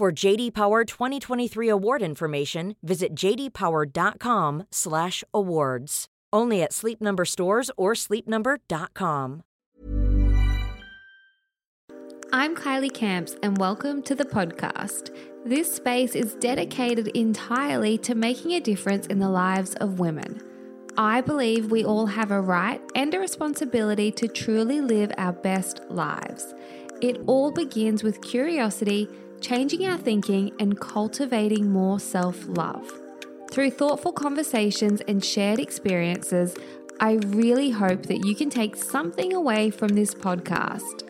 For JD Power 2023 award information, visit jdpower.com/awards. Only at Sleep Number stores or sleepnumber.com. I'm Kylie Camps, and welcome to the podcast. This space is dedicated entirely to making a difference in the lives of women. I believe we all have a right and a responsibility to truly live our best lives. It all begins with curiosity, changing our thinking, and cultivating more self love. Through thoughtful conversations and shared experiences, I really hope that you can take something away from this podcast.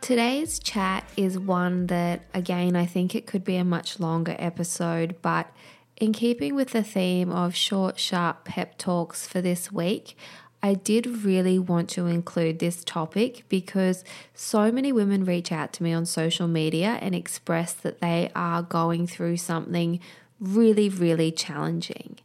Today's chat is one that, again, I think it could be a much longer episode, but in keeping with the theme of short, sharp pep talks for this week, I did really want to include this topic because so many women reach out to me on social media and express that they are going through something really, really challenging.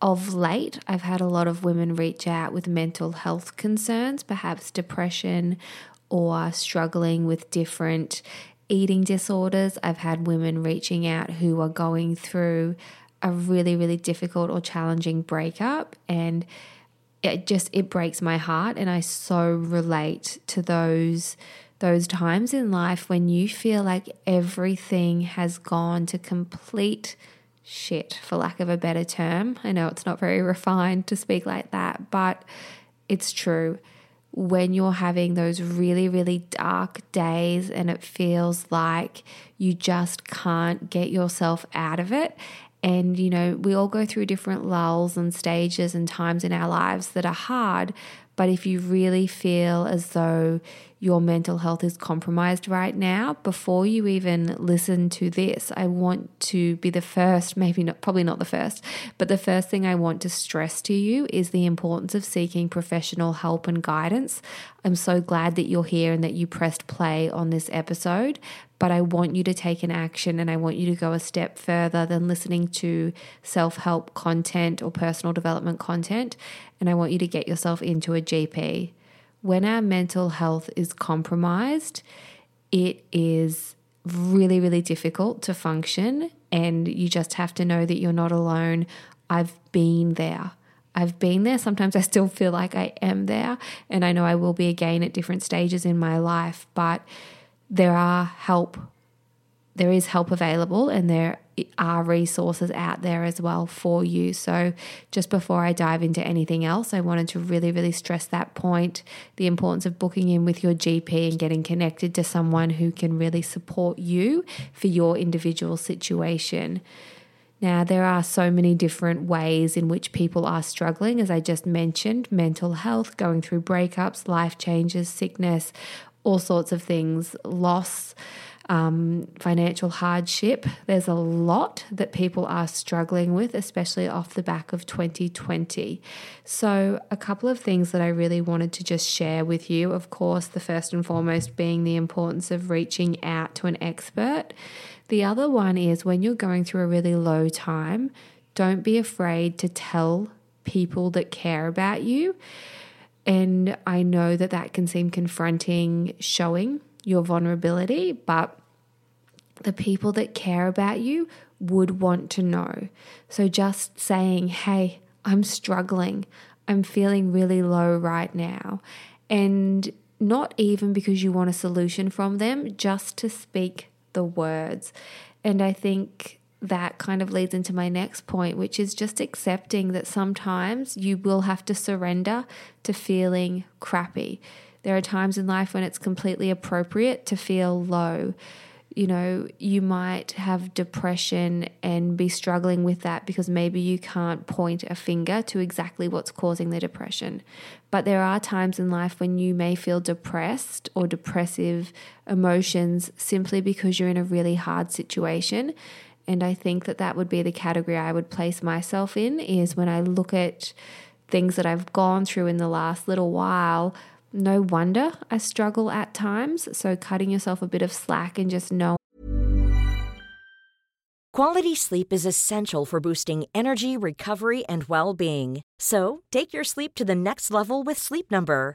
Of late, I've had a lot of women reach out with mental health concerns, perhaps depression or struggling with different eating disorders. I've had women reaching out who are going through a really, really difficult or challenging breakup and it just it breaks my heart and I so relate to those those times in life when you feel like everything has gone to complete shit, for lack of a better term. I know it's not very refined to speak like that, but it's true. When you're having those really, really dark days and it feels like you just can't get yourself out of it. And, you know, we all go through different lulls and stages and times in our lives that are hard. But if you really feel as though your mental health is compromised right now, before you even listen to this, I want to be the first, maybe not, probably not the first, but the first thing I want to stress to you is the importance of seeking professional help and guidance. I'm so glad that you're here and that you pressed play on this episode, but I want you to take an action and I want you to go a step further than listening to self help content or personal development content. And I want you to get yourself into a GP when our mental health is compromised, it is really, really difficult to function. And you just have to know that you're not alone. I've been there. I've been there. Sometimes I still feel like I am there. And I know I will be again at different stages in my life. But there are help. There is help available, and there are resources out there as well for you. So, just before I dive into anything else, I wanted to really, really stress that point the importance of booking in with your GP and getting connected to someone who can really support you for your individual situation. Now, there are so many different ways in which people are struggling, as I just mentioned mental health, going through breakups, life changes, sickness, all sorts of things, loss um, financial hardship. There's a lot that people are struggling with, especially off the back of 2020. So, a couple of things that I really wanted to just share with you. Of course, the first and foremost being the importance of reaching out to an expert. The other one is when you're going through a really low time, don't be afraid to tell people that care about you. And I know that that can seem confronting showing your vulnerability, but the people that care about you would want to know. So just saying, hey, I'm struggling, I'm feeling really low right now. And not even because you want a solution from them, just to speak the words. And I think that kind of leads into my next point, which is just accepting that sometimes you will have to surrender to feeling crappy. There are times in life when it's completely appropriate to feel low you know, you might have depression and be struggling with that because maybe you can't point a finger to exactly what's causing the depression. But there are times in life when you may feel depressed or depressive emotions simply because you're in a really hard situation. And I think that that would be the category I would place myself in is when I look at things that I've gone through in the last little while no wonder I struggle at times. So, cutting yourself a bit of slack and just know. Quality sleep is essential for boosting energy, recovery, and well being. So, take your sleep to the next level with Sleep Number.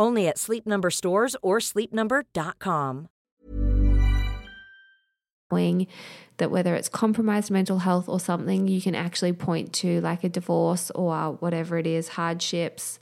Only at Sleep Number stores or sleepnumber.com. That whether it's compromised mental health or something you can actually point to, like a divorce or whatever it is, hardships,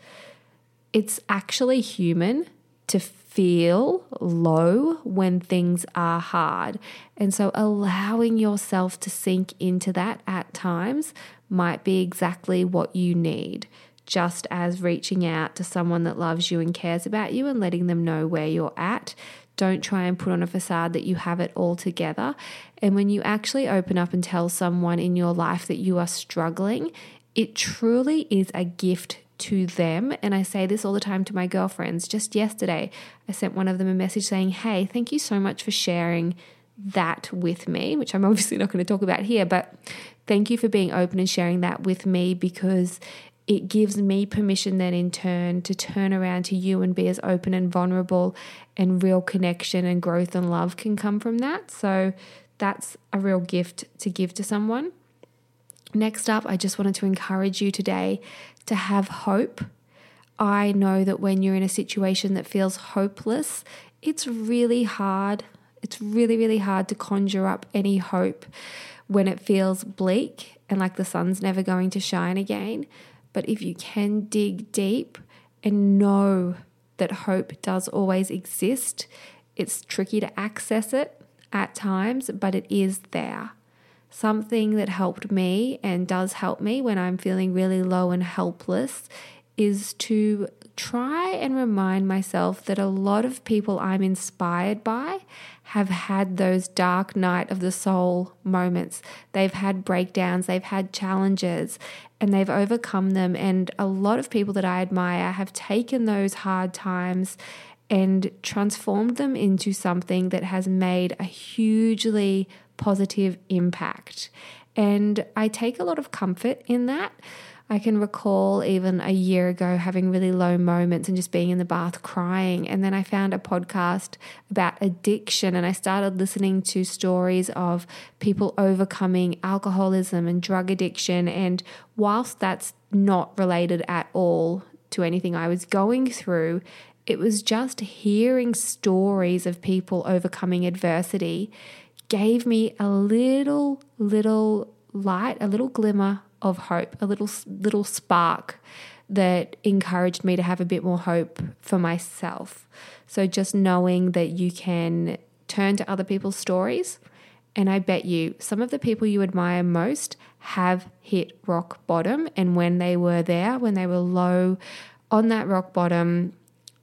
it's actually human to feel low when things are hard. And so allowing yourself to sink into that at times might be exactly what you need just as reaching out to someone that loves you and cares about you and letting them know where you're at. Don't try and put on a facade that you have it all together. And when you actually open up and tell someone in your life that you are struggling, it truly is a gift to them. And I say this all the time to my girlfriends. Just yesterday, I sent one of them a message saying, Hey, thank you so much for sharing that with me, which I'm obviously not going to talk about here, but thank you for being open and sharing that with me because it gives me permission then in turn to turn around to you and be as open and vulnerable and real connection and growth and love can come from that. So that's a real gift to give to someone. Next up, I just wanted to encourage you today to have hope. I know that when you're in a situation that feels hopeless, it's really hard. It's really, really hard to conjure up any hope when it feels bleak and like the sun's never going to shine again. But if you can dig deep and know that hope does always exist, it's tricky to access it at times, but it is there. Something that helped me and does help me when I'm feeling really low and helpless is to try and remind myself that a lot of people I'm inspired by have had those dark night of the soul moments. They've had breakdowns, they've had challenges, and they've overcome them. And a lot of people that I admire have taken those hard times and transformed them into something that has made a hugely positive impact. And I take a lot of comfort in that. I can recall even a year ago having really low moments and just being in the bath crying. And then I found a podcast about addiction and I started listening to stories of people overcoming alcoholism and drug addiction. And whilst that's not related at all to anything I was going through, it was just hearing stories of people overcoming adversity gave me a little, little light, a little glimmer of hope, a little little spark that encouraged me to have a bit more hope for myself. So just knowing that you can turn to other people's stories and I bet you some of the people you admire most have hit rock bottom and when they were there, when they were low on that rock bottom,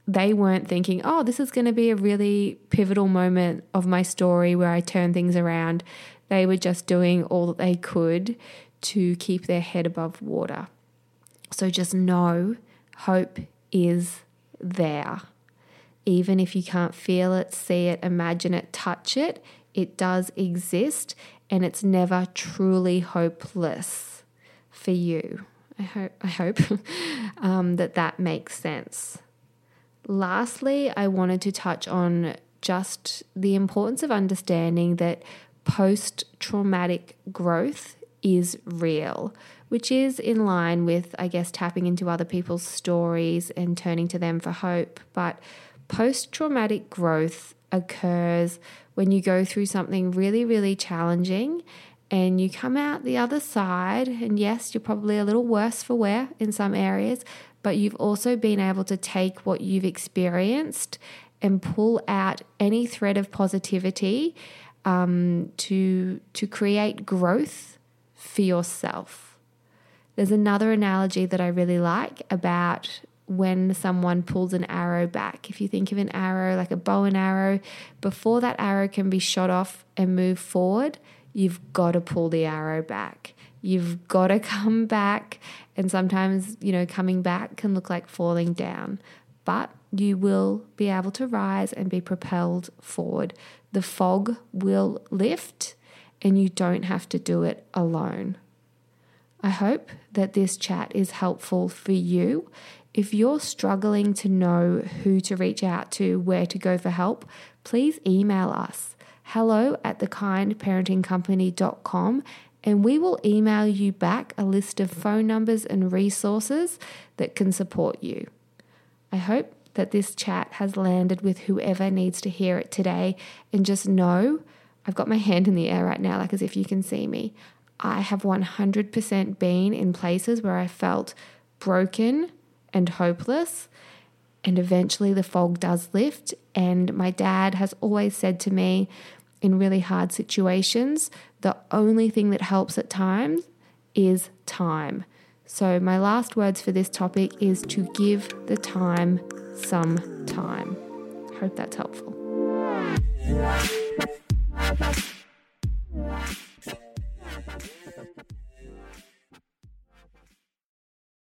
they weren't thinking, "Oh, this is going to be a really pivotal moment of my story where I turn things around." They were just doing all that they could to keep their head above water. So just know hope is there. Even if you can't feel it, see it, imagine it, touch it, it does exist and it's never truly hopeless for you. I hope, I hope um, that that makes sense. Lastly, I wanted to touch on just the importance of understanding that post traumatic growth is real, which is in line with, I guess, tapping into other people's stories and turning to them for hope. But post traumatic growth occurs when you go through something really, really challenging and you come out the other side. And yes, you're probably a little worse for wear in some areas, but you've also been able to take what you've experienced and pull out any thread of positivity um, to to create growth for yourself. There's another analogy that I really like about when someone pulls an arrow back. If you think of an arrow like a bow and arrow, before that arrow can be shot off and move forward, you've got to pull the arrow back. You've got to come back. And sometimes, you know, coming back can look like falling down, but you will be able to rise and be propelled forward. The fog will lift, and you don't have to do it alone. I hope that this chat is helpful for you. If you're struggling to know who to reach out to, where to go for help, please email us hello at thekindparentingcompany.com and we will email you back a list of phone numbers and resources that can support you. I hope that this chat has landed with whoever needs to hear it today. And just know I've got my hand in the air right now, like as if you can see me. I have 100% been in places where I felt broken and hopeless. And eventually the fog does lift. And my dad has always said to me in really hard situations, the only thing that helps at times is time. So, my last words for this topic is to give the time some time. Hope that's helpful. Bye.